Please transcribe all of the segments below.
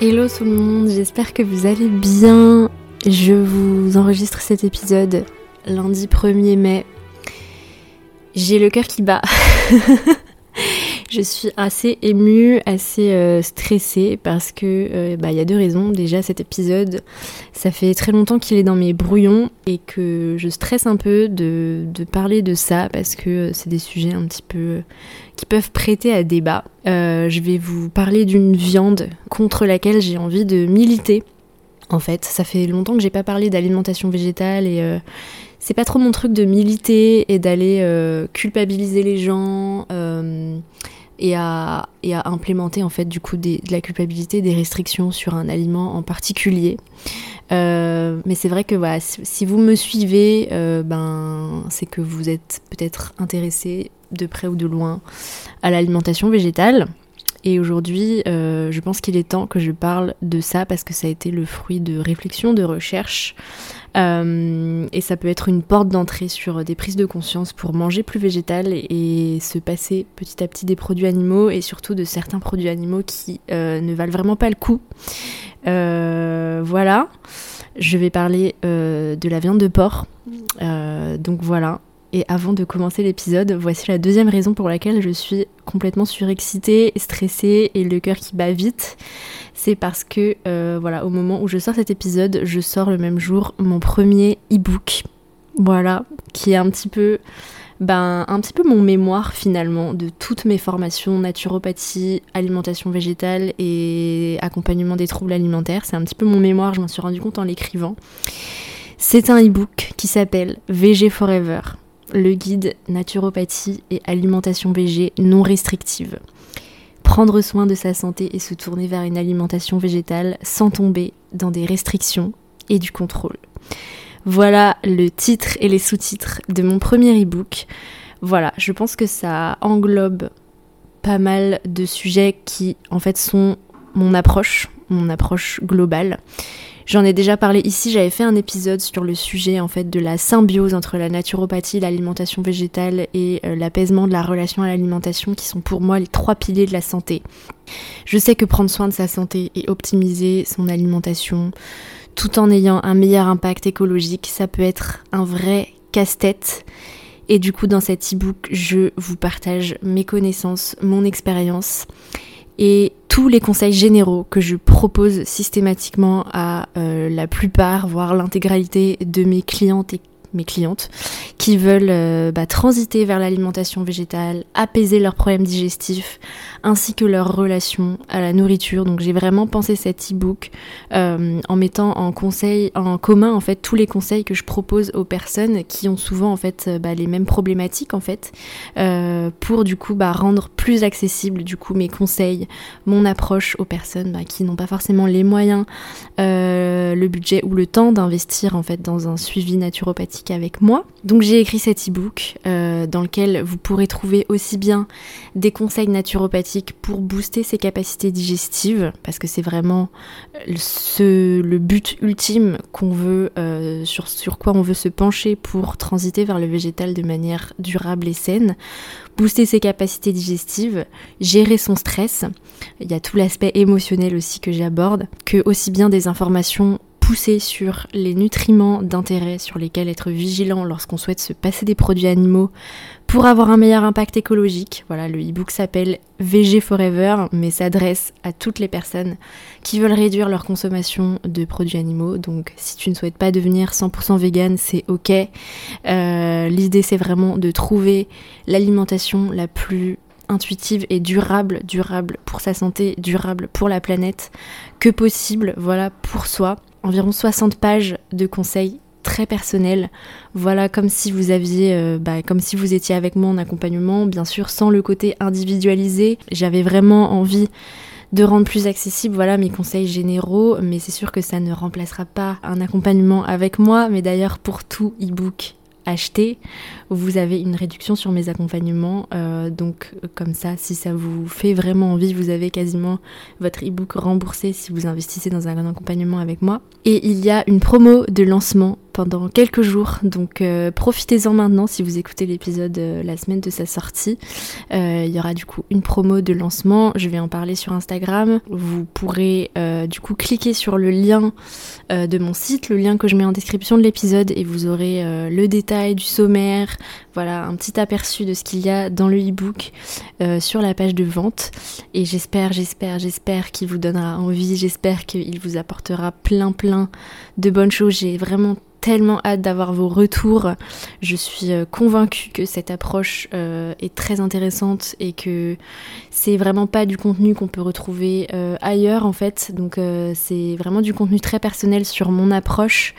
Hello tout le monde, j'espère que vous allez bien. Je vous enregistre cet épisode lundi 1er mai. J'ai le cœur qui bat. je suis assez émue, assez euh, stressée parce que euh, bah, il y a deux raisons. Déjà cet épisode, ça fait très longtemps qu'il est dans mes brouillons et que je stresse un peu de, de parler de ça parce que c'est des sujets un petit peu qui peuvent prêter à débat. Euh, je vais vous parler d'une viande contre laquelle j'ai envie de militer. En fait, ça fait longtemps que j'ai pas parlé d'alimentation végétale et c'est pas trop mon truc de militer et d'aller culpabiliser les gens et à, et à implémenter en fait du coup de la culpabilité, des restrictions sur un aliment en particulier. Euh, mais c'est vrai que voilà, si, vous me suivez, euh, ben, c'est que vous êtes peut-être intéressé de près ou de loin à l'alimentation végétale. Et aujourd'hui, euh, je pense qu'il est temps que je parle de ça parce que ça a été le fruit de réflexion, de recherche. Euh, et ça peut être une porte d'entrée sur des prises de conscience pour manger plus végétal et, se passer petit à petit des produits animaux et surtout de certains produits animaux qui euh, ne valent vraiment pas le coup. voilà. Je vais parler de la viande de porc. donc voilà, et avant de commencer l'épisode, voici la deuxième raison pour laquelle je suis complètement surexcitée, stressée et le cœur qui bat vite. C'est parce que, euh, voilà, au moment où je sors cet épisode, je sors le même jour mon premier e-book. Voilà, qui est un petit peu, ben, un petit peu mon mémoire finalement de toutes mes formations naturopathie, alimentation végétale et accompagnement des troubles alimentaires. C'est un petit peu mon mémoire, je m'en suis rendu compte en l'écrivant. C'est un e-book qui s'appelle VG Forever le guide naturopathie et alimentation végé non restrictive. Prendre soin de sa santé et se tourner vers une alimentation végétale sans tomber dans des restrictions et du contrôle. Voilà le titre et les sous-titres de mon premier e-book. Voilà, je pense que ça englobe pas mal de sujets qui en fait sont mon approche, mon approche globale. J'en ai déjà parlé ici, j'avais fait un épisode sur le sujet en fait de la symbiose entre la naturopathie, l'alimentation végétale et euh, l'apaisement de la relation à l'alimentation qui sont pour moi les trois piliers de la santé. Je sais que prendre soin de sa santé et optimiser son alimentation tout en ayant un meilleur impact écologique, ça peut être un vrai casse-tête. Et du coup, dans cet e-book, je vous partage mes connaissances, mon expérience et tous les conseils généraux que je propose systématiquement à euh, la plupart, voire l'intégralité de mes clientes et mes clientes veulent euh, bah, transiter vers l'alimentation végétale, apaiser leurs problèmes digestifs, ainsi que leur relation à la nourriture. Donc j'ai vraiment pensé cet e-book euh, en mettant en conseil, en commun en fait tous les conseils que je propose aux personnes qui ont souvent en fait euh, bah, les mêmes problématiques en fait, pour du coup bah, rendre plus accessible du coup mes conseils, mon approche aux personnes bah, qui n'ont pas forcément les moyens, le budget ou le temps d'investir en fait dans un suivi naturopathique avec moi. Donc j'ai écrit cet e-book euh, dans lequel vous pourrez trouver aussi bien des conseils naturopathiques pour booster ses capacités digestives, parce que c'est vraiment ce, le but ultime qu'on veut, euh, sur, sur quoi on veut se pencher pour transiter vers le végétal de manière durable et saine, booster ses capacités digestives, gérer son stress. Il y a tout l'aspect émotionnel aussi que j'aborde, que aussi bien des informations pousser sur les nutriments d'intérêt sur lesquels être vigilant lorsqu'on souhaite se passer des produits animaux pour avoir un meilleur impact écologique. Voilà, le e-book s'appelle VG Forever, mais s'adresse à toutes les personnes qui veulent réduire leur consommation de produits animaux. Donc, si tu ne souhaites pas devenir 100% vegan, c'est ok. Euh, l'idée, c'est vraiment de trouver l'alimentation la plus intuitive et durable, durable pour sa santé, durable pour la planète, que possible, voilà, pour soi environ 60 pages de conseils très personnels. Voilà, comme si vous aviez, euh, bah, comme si vous étiez avec moi en accompagnement, bien sûr, sans le côté individualisé. J'avais vraiment envie de rendre plus accessible voilà mes conseils généraux mais c'est sûr que ça ne remplacera pas un accompagnement avec moi mais d'ailleurs pour tout e-book acheter, vous avez une réduction sur mes accompagnements. Euh, donc comme ça, si ça vous fait vraiment envie, vous avez quasiment votre e-book remboursé si vous investissez dans un accompagnement avec moi. Et il y a une promo de lancement pendant quelques jours. Donc euh, profitez-en maintenant si vous écoutez l'épisode euh, la semaine de sa sortie. Euh, il y aura du coup une promo de lancement. Je vais en parler sur Instagram. Vous pourrez du coup cliquer sur le lien de mon site, le lien que je mets en description de l'épisode et vous aurez le détail du sommaire. Voilà un petit aperçu de ce qu'il y a dans le e-book sur la page de vente. Et j'espère, j'espère, j'espère qu'il vous donnera envie. J'espère qu'il vous apportera plein plein de bonnes choses. J'ai vraiment tellement hâte d'avoir vos retours. Je suis euh, convaincue que cette approche euh, est très intéressante et que c'est vraiment pas du contenu qu'on peut retrouver euh, ailleurs en fait. Donc c'est vraiment du contenu très personnel sur mon approche.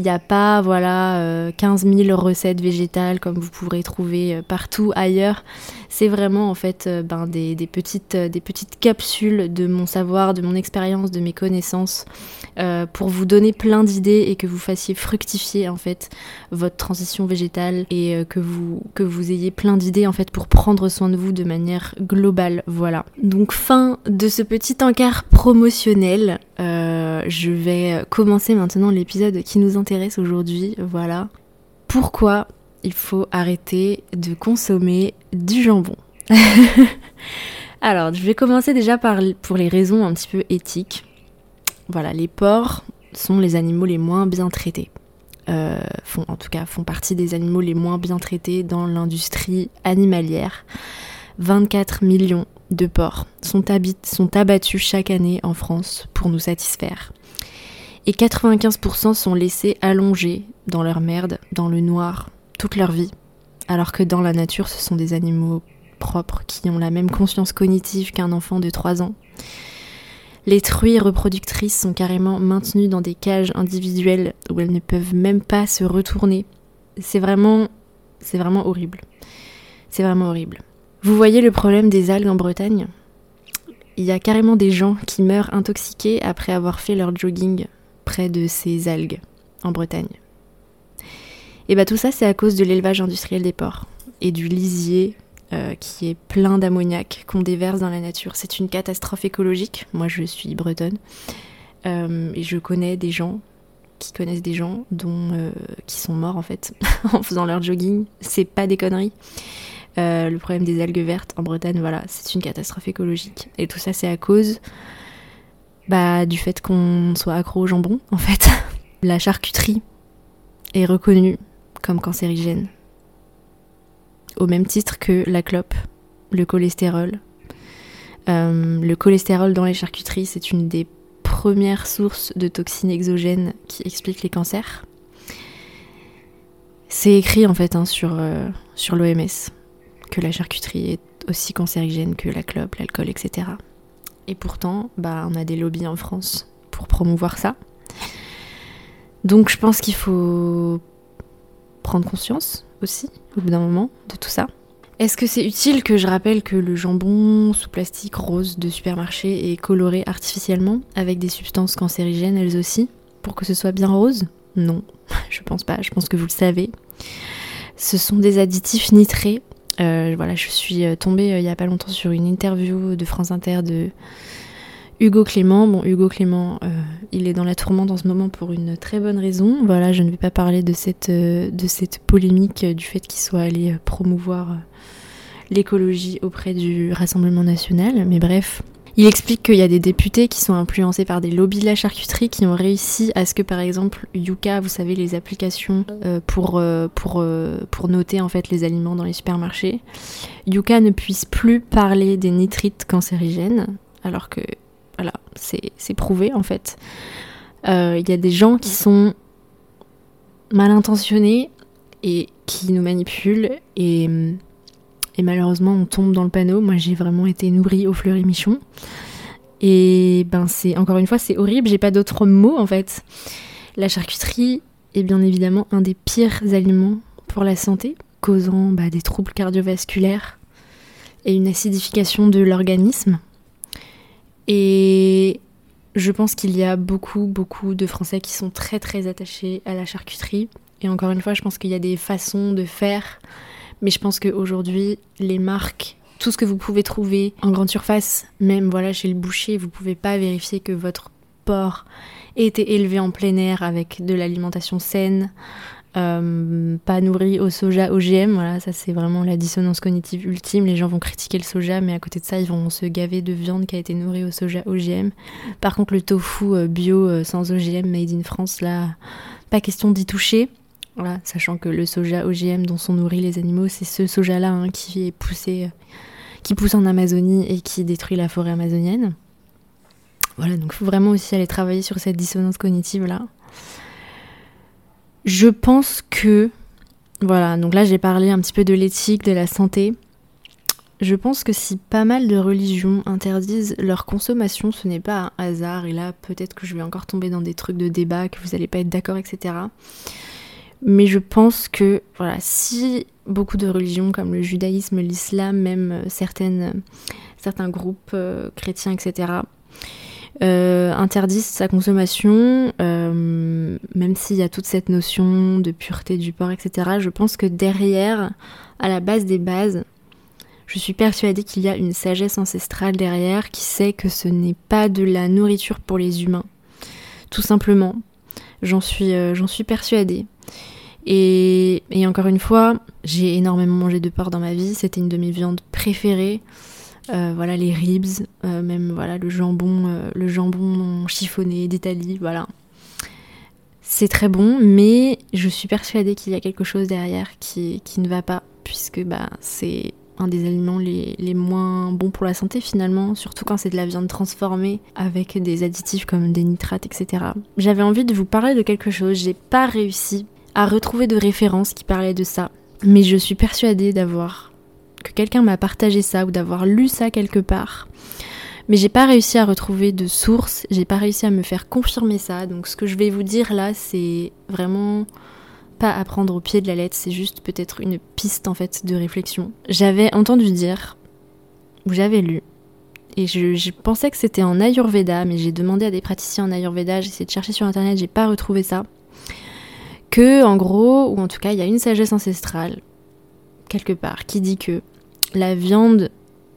Il n'y a pas voilà 15 000 recettes végétales comme vous pourrez trouver partout ailleurs. C'est vraiment en fait ben, des, petites, capsules de mon savoir, de mon expérience, de mes connaissances pour vous donner plein d'idées et que vous fassiez fructifier en fait votre transition végétale et euh, que vous ayez plein d'idées en fait pour prendre soin de vous de manière globale. Voilà. Donc fin de ce petit encart promotionnel. Euh, je vais commencer maintenant l'épisode qui nous intéresse aujourd'hui. Voilà. Pourquoi il faut arrêter de consommer du jambon? Alors, je vais commencer déjà par pour les raisons un petit peu éthiques. Voilà, les porcs sont les animaux les moins bien traités. Euh, en tout cas font partie des animaux les moins bien traités dans l'industrie animalière. 24 millions de porcs sont, abattus chaque année en France pour nous satisfaire. Et 95% sont laissés allongés dans leur merde, dans le noir, toute leur vie. Alors que dans la nature, ce sont des animaux propres qui ont la même conscience cognitive qu'un enfant de 3 ans. Les truies reproductrices sont carrément maintenues dans des cages individuelles où elles ne peuvent même pas se retourner. C'est vraiment horrible. C'est vraiment horrible. Vous voyez le problème des algues en Bretagne? Il y a carrément des gens qui meurent intoxiqués après avoir fait leur jogging près de ces algues en Bretagne. Et bah tout ça c'est à cause de l'élevage industriel des porcs et du lisier euh, qui est plein d'ammoniac qu'on déverse dans la nature. C'est une catastrophe écologique. Moi, je suis bretonne euh, et je connais des gens qui connaissent des gens dont euh, qui sont morts en fait en faisant leur jogging. C'est pas des conneries. Le problème des algues vertes en Bretagne, voilà, c'est une catastrophe écologique. Et tout ça, c'est à cause bah, du fait qu'on soit accro au jambon, en fait. La charcuterie est reconnue comme cancérigène au même titre que la clope, le cholestérol. Euh, le cholestérol dans les charcuteries, c'est une des premières sources de toxines exogènes qui expliquent les cancers. C'est écrit en fait hein, sur, euh, sur l'OMS que la charcuterie est aussi cancérigène que la clope, l'alcool, etc. Et pourtant, bah, on a des lobbies en France pour promouvoir ça. Donc je pense qu'il faut prendre conscience aussi, au bout d'un moment, de tout ça. Est-ce que c'est utile que je rappelle que le jambon sous plastique rose de supermarché est coloré artificiellement avec des substances cancérigènes elles aussi pour que ce soit bien rose? Non, je pense pas, je pense que vous le savez. Ce sont des additifs nitrés. Euh, voilà, je suis euh, tombée euh, il y a pas longtemps sur une interview de France Inter de Hugo Clément. Bon, Hugo Clément, il est dans la tourmente en ce moment pour une très bonne raison. Voilà, je ne vais pas parler de cette, de cette polémique du fait qu'il soit allé promouvoir l'écologie auprès du Rassemblement national. Mais bref, il explique qu'il y a des députés qui sont influencés par des lobbies de la charcuterie qui ont réussi à ce que, par exemple, Yuka, vous savez, les applications pour, pour, pour noter en fait les aliments dans les supermarchés, Yuka ne puisse plus parler des nitrites cancérigènes, alors que voilà, c'est prouvé en fait. Il euh, y a des gens qui sont mal intentionnés et qui nous manipulent et, et malheureusement on tombe dans le panneau. Moi j'ai vraiment été nourrie au fleury michon. Et ben c'est encore une fois c'est horrible, j'ai pas d'autres mots en fait. La charcuterie est bien évidemment un des pires aliments pour la santé, causant bah, des troubles cardiovasculaires et une acidification de l'organisme. Et je pense qu'il y a beaucoup, beaucoup de Français qui sont très, très attachés à la charcuterie. Et encore une fois, je pense qu'il y a des façons de faire. Mais je pense qu'aujourd'hui, les marques, tout ce que vous pouvez trouver en grande surface, même voilà chez le boucher, vous pouvez pas vérifier que votre porc ait été élevé en plein air avec de l'alimentation saine, euh, pas nourri au soja OGM. Voilà, ça c'est vraiment la dissonance cognitive ultime. Les gens vont critiquer le soja, mais à côté de ça, ils vont se gaver de viande qui a été nourrie au soja OGM. Par contre, le tofu euh, bio euh, sans OGM, made in France, là, pas question d'y toucher. Sachant que le soja OGM dont sont nourris les animaux, c'est ce soja-là hein, qui poussé, qui pousse en Amazonie et qui détruit la forêt amazonienne. Voilà, donc il faut vraiment aussi aller travailler sur cette dissonance cognitive là. Je pense que, voilà, donc là j'ai parlé un petit peu de l'éthique, de la santé. Je pense que si pas mal de religions interdisent leur consommation, ce n'est pas un hasard, et là peut-être que je vais encore tomber dans des trucs de débat, que vous n'allez pas être d'accord, etc. Mais je pense que, voilà, si beaucoup de religions comme le judaïsme, l'islam, même euh, certaines, certains groupes euh, chrétiens, etc., euh, interdisent sa consommation, euh, même s'il y a toute cette notion de pureté du porc, etc. Je pense que derrière, à la base des bases, je suis persuadée qu'il y a une sagesse ancestrale derrière qui sait que ce n'est pas de la nourriture pour les humains. Tout simplement. J'en suis, euh, j'en suis persuadée. Et, encore une fois, j'ai énormément mangé de porc dans ma vie. C'était une de mes viandes préférées. Euh, voilà les ribs, euh, même voilà le jambon, euh, le jambon chiffonné d'Italie, voilà. C'est très bon, mais je suis persuadée qu'il y a quelque chose derrière qui, ne va pas, puisque bah, c'est un des aliments les, moins bons pour la santé finalement, surtout quand c'est de la viande transformée avec des additifs comme des nitrates, etc. J'avais envie de vous parler de quelque chose, j'ai pas réussi à retrouver de référence qui parlait de ça, mais je suis persuadée d'avoir que quelqu'un m'a partagé ça ou d'avoir lu ça quelque part. Mais j'ai pas réussi à retrouver de source, j'ai pas réussi à me faire confirmer ça. Donc ce que je vais vous dire là, c'est vraiment pas à prendre au pied de la lettre, c'est juste peut-être une piste en fait de réflexion. J'avais entendu dire, ou j'avais lu, et je, pensais que c'était en Ayurveda, mais j'ai demandé à des praticiens en Ayurveda, j'ai essayé de chercher sur internet, j'ai pas retrouvé ça. Que en gros, ou en tout cas, il y a une sagesse ancestrale quelque part qui dit que la viande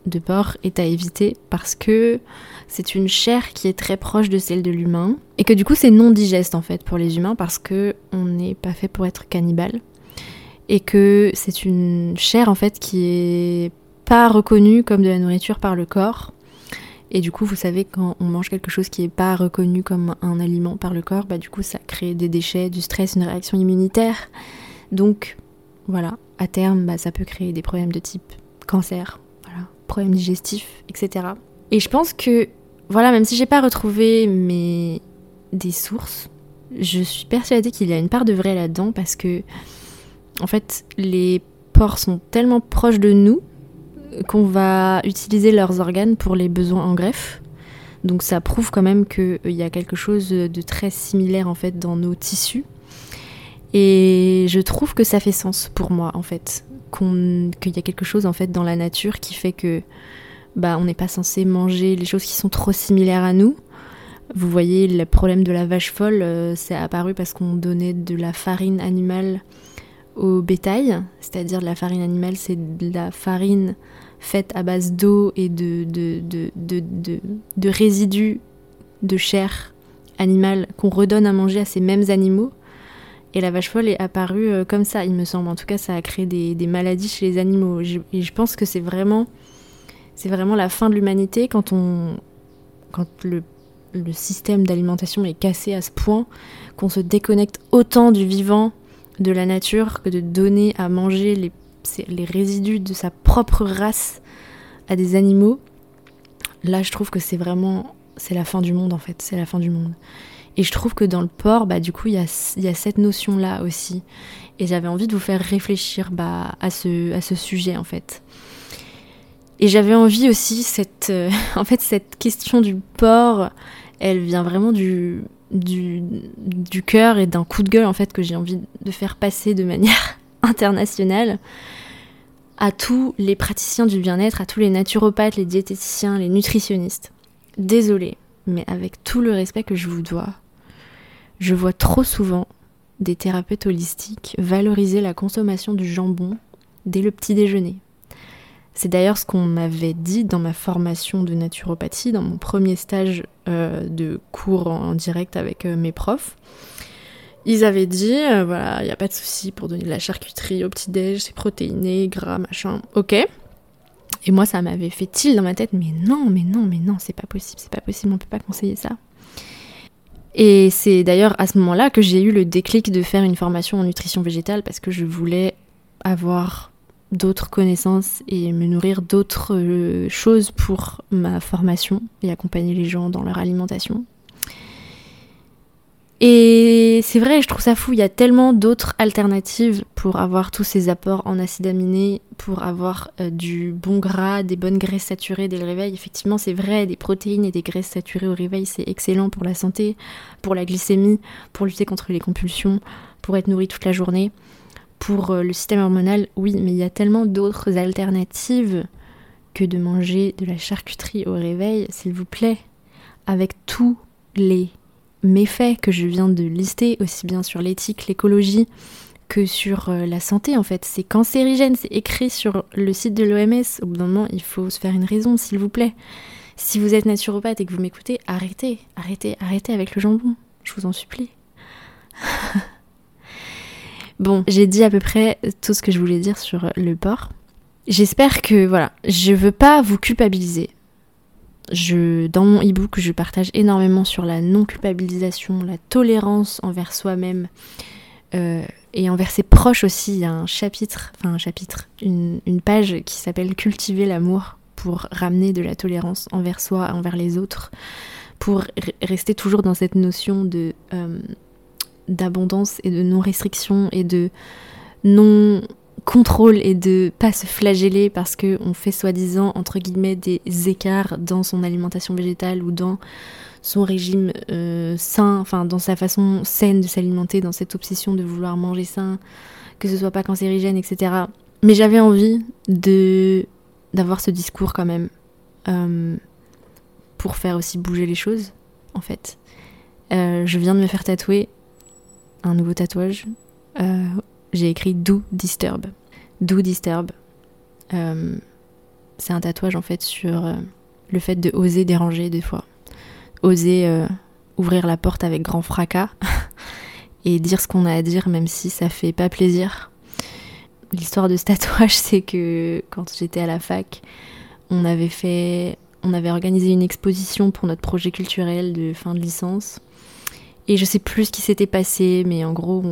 de porc est à éviter parce que c'est une chair qui est très proche de celle de l'humain et que du coup c'est non digeste en fait pour les humains parce que on n'est pas fait pour être cannibale et que c'est une chair en fait qui est pas reconnue comme de la nourriture par le corps et du coup vous savez quand on mange quelque chose qui est pas reconnu comme un aliment par le corps bah du coup ça crée des déchets, du stress, une réaction immunitaire donc voilà à terme bah, ça peut créer des problèmes de type cancer, problèmes digestifs, etc. Et je pense que, voilà, même si j'ai pas retrouvé mes des sources, je suis persuadée qu'il y a une part de vrai là-dedans parce que, en fait, les porcs sont tellement proches de nous qu'on va utiliser leurs organes pour les besoins en greffe. Donc ça prouve quand même qu'il y a quelque chose de très similaire en fait dans nos tissus. Et je trouve que ça fait sens pour moi en fait qu'il y a quelque chose en fait dans la nature qui fait que bah on n'est pas censé manger les choses qui sont trop similaires à nous. Vous voyez le problème de la vache folle, euh, c'est apparu parce qu'on donnait de la farine animale au bétail, c'est-à-dire la farine animale, c'est de la farine faite à base d'eau et de, de, de, de, résidus de chair animale qu'on redonne à manger à ces mêmes animaux. Et la vache folle est apparue euh, comme ça, il me semble. En tout cas, ça a créé des, maladies chez les animaux. et je pense que c'est vraiment, c'est vraiment la fin de l'humanité quand on, quand le, le système d'alimentation est cassé à ce point qu'on se déconnecte autant du vivant, de la nature, que de donner à manger les, les résidus de sa propre race à des animaux. Là, je trouve que c'est vraiment, c'est la fin du monde en fait. C'est la fin du monde. Et je trouve que dans le porc, bah, du coup, il y a, y a, cette notion-là aussi. Et j'avais envie de vous faire réfléchir bah, à, ce, à ce sujet, en fait. Et j'avais envie aussi, cette, euh, en fait, cette question du porc, elle vient vraiment du, du, cœur et d'un coup de gueule, en fait, que j'ai envie de faire passer de manière internationale à tous les praticiens du bien-être, à tous les naturopathes, les diététiciens, les nutritionnistes. Désolée, mais avec tout le respect que je vous dois, je vois trop souvent des thérapeutes holistiques valoriser la consommation du jambon dès le petit déjeuner. C'est d'ailleurs ce qu'on m'avait dit dans ma formation de naturopathie, dans mon premier stage euh, de cours en direct avec euh, mes profs. Ils avaient dit, euh, voilà, il n'y a pas de souci pour donner de la charcuterie au petit-déj, c'est protéiné, gras, machin, ok. Et moi, ça m'avait fait tilt dans ma tête, mais non, mais non, mais non, c'est pas possible, c'est pas possible, on peut pas conseiller ça. Et c'est d'ailleurs à ce moment-là que j'ai eu le déclic de faire une formation en nutrition végétale parce que je voulais avoir d'autres connaissances et me nourrir d'autres euh, choses pour ma formation et accompagner les gens dans leur alimentation. Et c'est vrai, je trouve ça fou, il y a tellement d'autres alternatives pour avoir tous ces apports en acides aminés, pour avoir euh, du bon gras, des bonnes graisses saturées dès le réveil. Effectivement, c'est vrai, des protéines et des graisses saturées au réveil, c'est excellent pour la santé, pour la glycémie, pour lutter contre les compulsions, pour être nourri toute la journée. Pour euh, le système hormonal, oui, mais il y a tellement d'autres alternatives que de manger de la charcuterie au réveil, s'il vous plaît, avec tous les méfaits que je viens de lister, aussi bien sur l'éthique, l'écologie, que sur euh, la santé en fait. C'est cancérigène, c'est écrit sur le site de l'OMS. Au bout d'un moment, il faut se faire une raison, s'il vous plaît. Si vous êtes naturopathe et que vous m'écoutez, arrêtez, arrêtez, arrêtez avec le jambon. Je vous en supplie. bon, j'ai dit à peu près tout ce que je voulais dire sur le porc. J'espère que voilà, je veux pas vous culpabiliser. Je, dans mon e-book, je partage énormément sur la non-culpabilisation, la tolérance envers soi-même euh, et envers ses proches aussi. Il y a un chapitre, enfin un chapitre, une, page qui s'appelle Cultiver l'amour pour ramener de la tolérance envers soi, envers les autres, pour rester toujours dans cette notion de euh, d'abondance et de non-restriction et de non contrôle et de pas se flageller parce que on fait soi-disant entre guillemets des écarts dans son alimentation végétale ou dans son régime euh, sain, enfin dans sa façon saine de s'alimenter, dans cette obsession de vouloir manger sain, que ce soit pas cancérigène, etc. Mais j'avais envie de d'avoir ce discours quand même euh, pour faire aussi bouger les choses, en fait. Euh, je viens de me faire tatouer un nouveau tatouage j'ai écrit Do Disturb. Do Disturb. Euh, c'est un tatouage en fait sur euh, le fait de oser déranger des fois. Oser euh, ouvrir la porte avec grand fracas et dire ce qu'on a à dire même si ça fait pas plaisir. L'histoire de ce tatouage, c'est que quand j'étais à la fac, on avait fait, on avait organisé une exposition pour notre projet culturel de fin de licence. Et je sais plus ce qui s'était passé, mais en gros,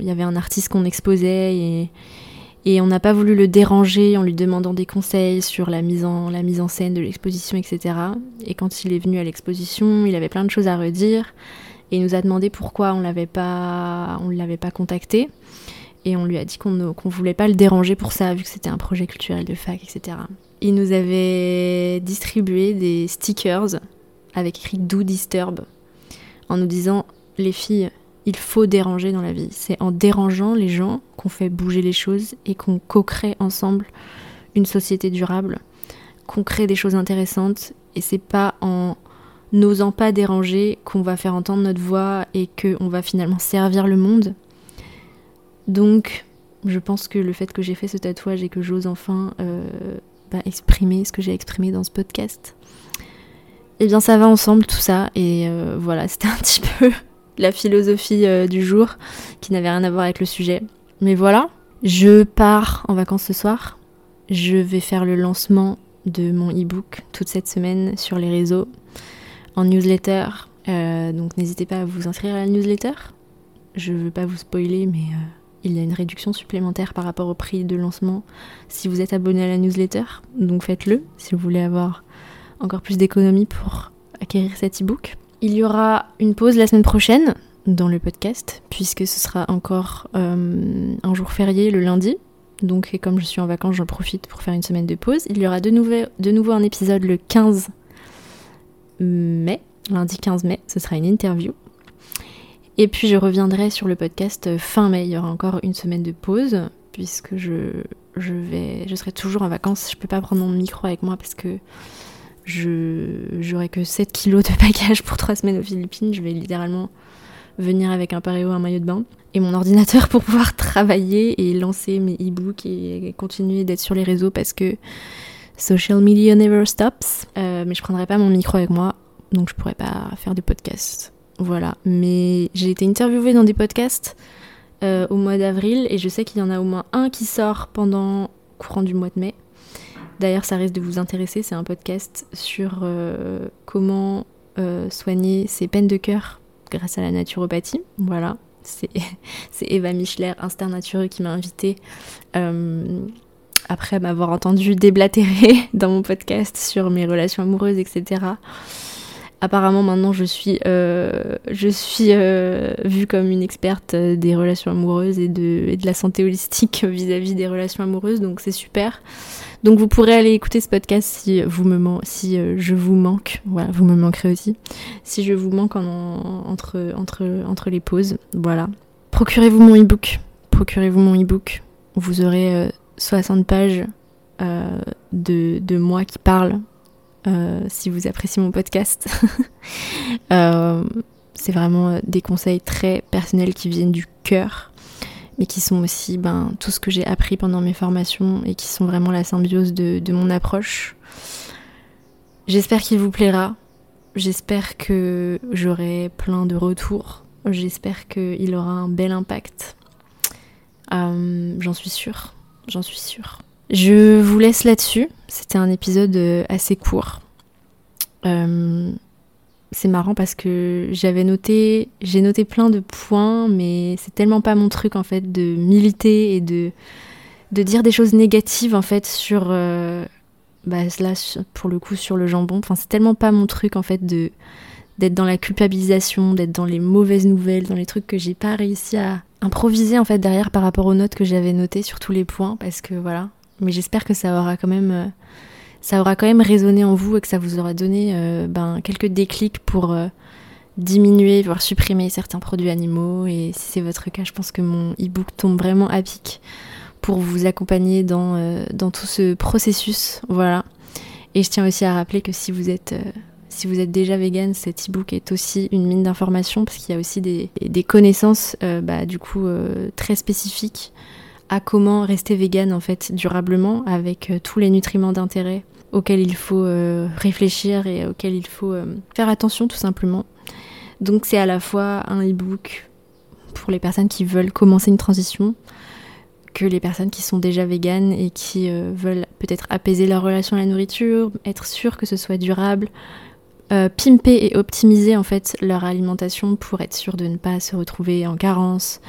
il y avait un artiste qu'on exposait et, on n'a pas voulu le déranger en lui demandant des conseils sur la mise en, la mise en scène de l'exposition, etc. Et quand il est venu à l'exposition, il avait plein de choses à redire et il nous a demandé pourquoi on l'avait pas, on l'avait pas contacté. Et on lui a dit qu'on ne voulait pas le déranger pour ça, vu que c'était un projet culturel de fac, etc. Il nous avait distribué des stickers avec écrit Do Disturb en nous disant les filles, il faut déranger dans la vie. C'est en dérangeant les gens qu'on fait bouger les choses et qu'on co-crée ensemble une société durable, qu'on crée des choses intéressantes. Et c'est pas en n'osant pas déranger qu'on va faire entendre notre voix et qu'on va finalement servir le monde. Donc, je pense que le fait que j'ai fait ce tatouage et que j'ose enfin euh, bah, exprimer ce que j'ai exprimé dans ce podcast, eh bien ça va ensemble tout ça. Et euh, voilà, c'était un petit peu la philosophie euh, du jour qui n'avait rien à voir avec le sujet. Mais voilà, je pars en vacances ce soir. Je vais faire le lancement de mon e-book toute cette semaine sur les réseaux, en newsletter. Euh, donc n'hésitez pas à vous inscrire à la newsletter. Je veux pas vous spoiler, mais euh, il y a une réduction supplémentaire par rapport au prix de lancement si vous êtes abonné à la newsletter. Donc faites-le si vous voulez avoir encore plus d'économies pour acquérir cet e-book. Il y aura une pause la semaine prochaine dans le podcast, puisque ce sera encore euh, un jour férié le lundi. Donc, comme je suis en vacances, j'en profite pour faire une semaine de pause. Il y aura de, nouveau un épisode le 15 mai, lundi 15 mai, ce sera une interview. Et puis je reviendrai sur le podcast fin mai. Il y aura encore une semaine de pause, puisque je, je, vais, je serai toujours en vacances. Je peux pas prendre mon micro avec moi parce que je j'aurai que 7 kilos de bagages pour 3 semaines aux Philippines. Je vais littéralement venir avec un paréo, un maillot de bain. et mon ordinateur pour pouvoir travailler et lancer mes e-books et continuer d'être sur les réseaux parce que social media never stops. Euh, mais je prendrai pas mon micro avec moi, donc je pourrais pas faire de podcast. Voilà. Mais j'ai été interviewée dans des podcasts euh, au mois d'avril et je sais qu'il y en a au moins un qui sort pendant courant du mois de mai. D'ailleurs, ça risque de vous intéresser. C'est un podcast sur euh, comment soigner ses peines de cœur grâce à la naturopathie. Voilà c'est Eva Michler, Instinct Natureux, qui m'a invité euh, après m'avoir entendu déblatérer dans mon podcast sur mes relations amoureuses, etc. Apparemment, maintenant, je suis, euh, je euh, vue comme une experte des relations amoureuses et de la santé holistique vis-à-vis des relations amoureuses, donc c'est super. Donc vous pourrez aller écouter ce podcast si vous me si euh, je vous manque. Voilà, vous me manquerez aussi. Si je vous manque entre, les pauses. Voilà. Procurez-vous mon e-book. Procurez-vous mon e-book. Vous aurez 60 euh, pages euh, de, de moi qui parle. si vous appréciez mon podcast. c'est vraiment des conseils très personnels qui viennent du cœur mais qui sont aussi ben, tout ce que j'ai appris pendant mes formations et qui sont vraiment la symbiose de, mon approche. J'espère qu'il vous plaira. J'espère que j'aurai plein de retours. J'espère qu'il aura un bel impact. Euh, j'en suis sûre. J'en suis sûre. Je vous laisse là-dessus. C'était un épisode assez court. Euh, c'est marrant parce que j'avais noté, j'ai noté plein de points, mais c'est tellement pas mon truc en fait de militer et de, dire des choses négatives en fait sur, euh, bah, pour le coup sur le jambon. Enfin, c'est tellement pas mon truc en fait de d'être dans la culpabilisation, d'être dans les mauvaises nouvelles, dans les trucs que j'ai pas réussi à improviser en fait derrière par rapport aux notes que j'avais notées sur tous les points parce que voilà. Mais j'espère que ça aura quand même euh, ça aura quand même résonné en vous et que ça vous aura donné euh, ben, quelques déclics pour euh, diminuer, voire supprimer certains produits animaux. Et si c'est votre cas, je pense que mon e-book tombe vraiment à pic pour vous accompagner dans, euh, dans tout ce processus. Voilà. Et je tiens aussi à rappeler que si vous êtes si vous êtes déjà vegan, cet e-book est aussi une mine d'informations parce qu'il y a aussi des, des connaissances bah, du coup très spécifiques à comment rester vegan en fait durablement avec euh, tous les nutriments d'intérêt auxquels il faut euh, réfléchir et auxquels il faut euh, faire attention tout simplement. Donc c'est à la fois un e-book pour les personnes qui veulent commencer une transition que les personnes qui sont déjà véganes et qui veulent peut-être apaiser leur relation à la nourriture, être sûr que ce soit durable, pimper et optimiser en fait leur alimentation pour être sûr de ne pas se retrouver en carence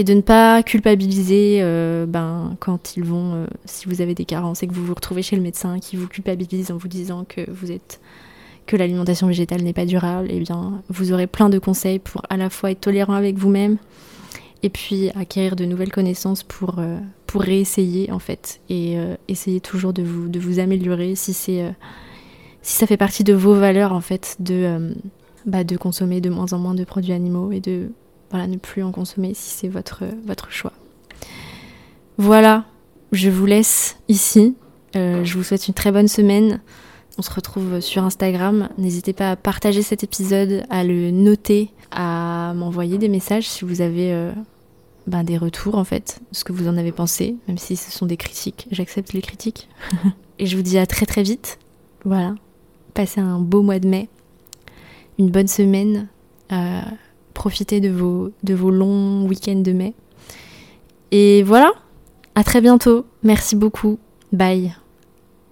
et de ne pas culpabiliser euh, ben, quand ils vont, euh, si vous avez des carences et que vous vous retrouvez chez le médecin qui vous culpabilise en vous disant que vous êtes que l'alimentation végétale n'est pas durable, eh bien vous aurez plein de conseils pour à la fois être tolérant avec vous-même et puis acquérir de nouvelles connaissances pour, euh, pour réessayer en fait et essayer toujours de vous, de vous améliorer si c'est si ça fait partie de vos valeurs en fait de, bah, de consommer de moins en moins de produits animaux et de voilà, ne plus en consommer si c'est votre, choix. Voilà, je vous laisse ici. Euh, je vous souhaite une très bonne semaine. On se retrouve sur Instagram. N'hésitez pas à partager cet épisode, à le noter, à m'envoyer des messages si vous avez euh, ben, des retours en fait, ce que vous en avez pensé, même si ce sont des critiques. J'accepte les critiques. Et je vous dis à très très vite. Voilà. Passez un beau mois de mai. Une bonne semaine. Euh, profitez de vos, de vos longs week-ends de mai. Et voilà, à très bientôt. Merci beaucoup. Bye.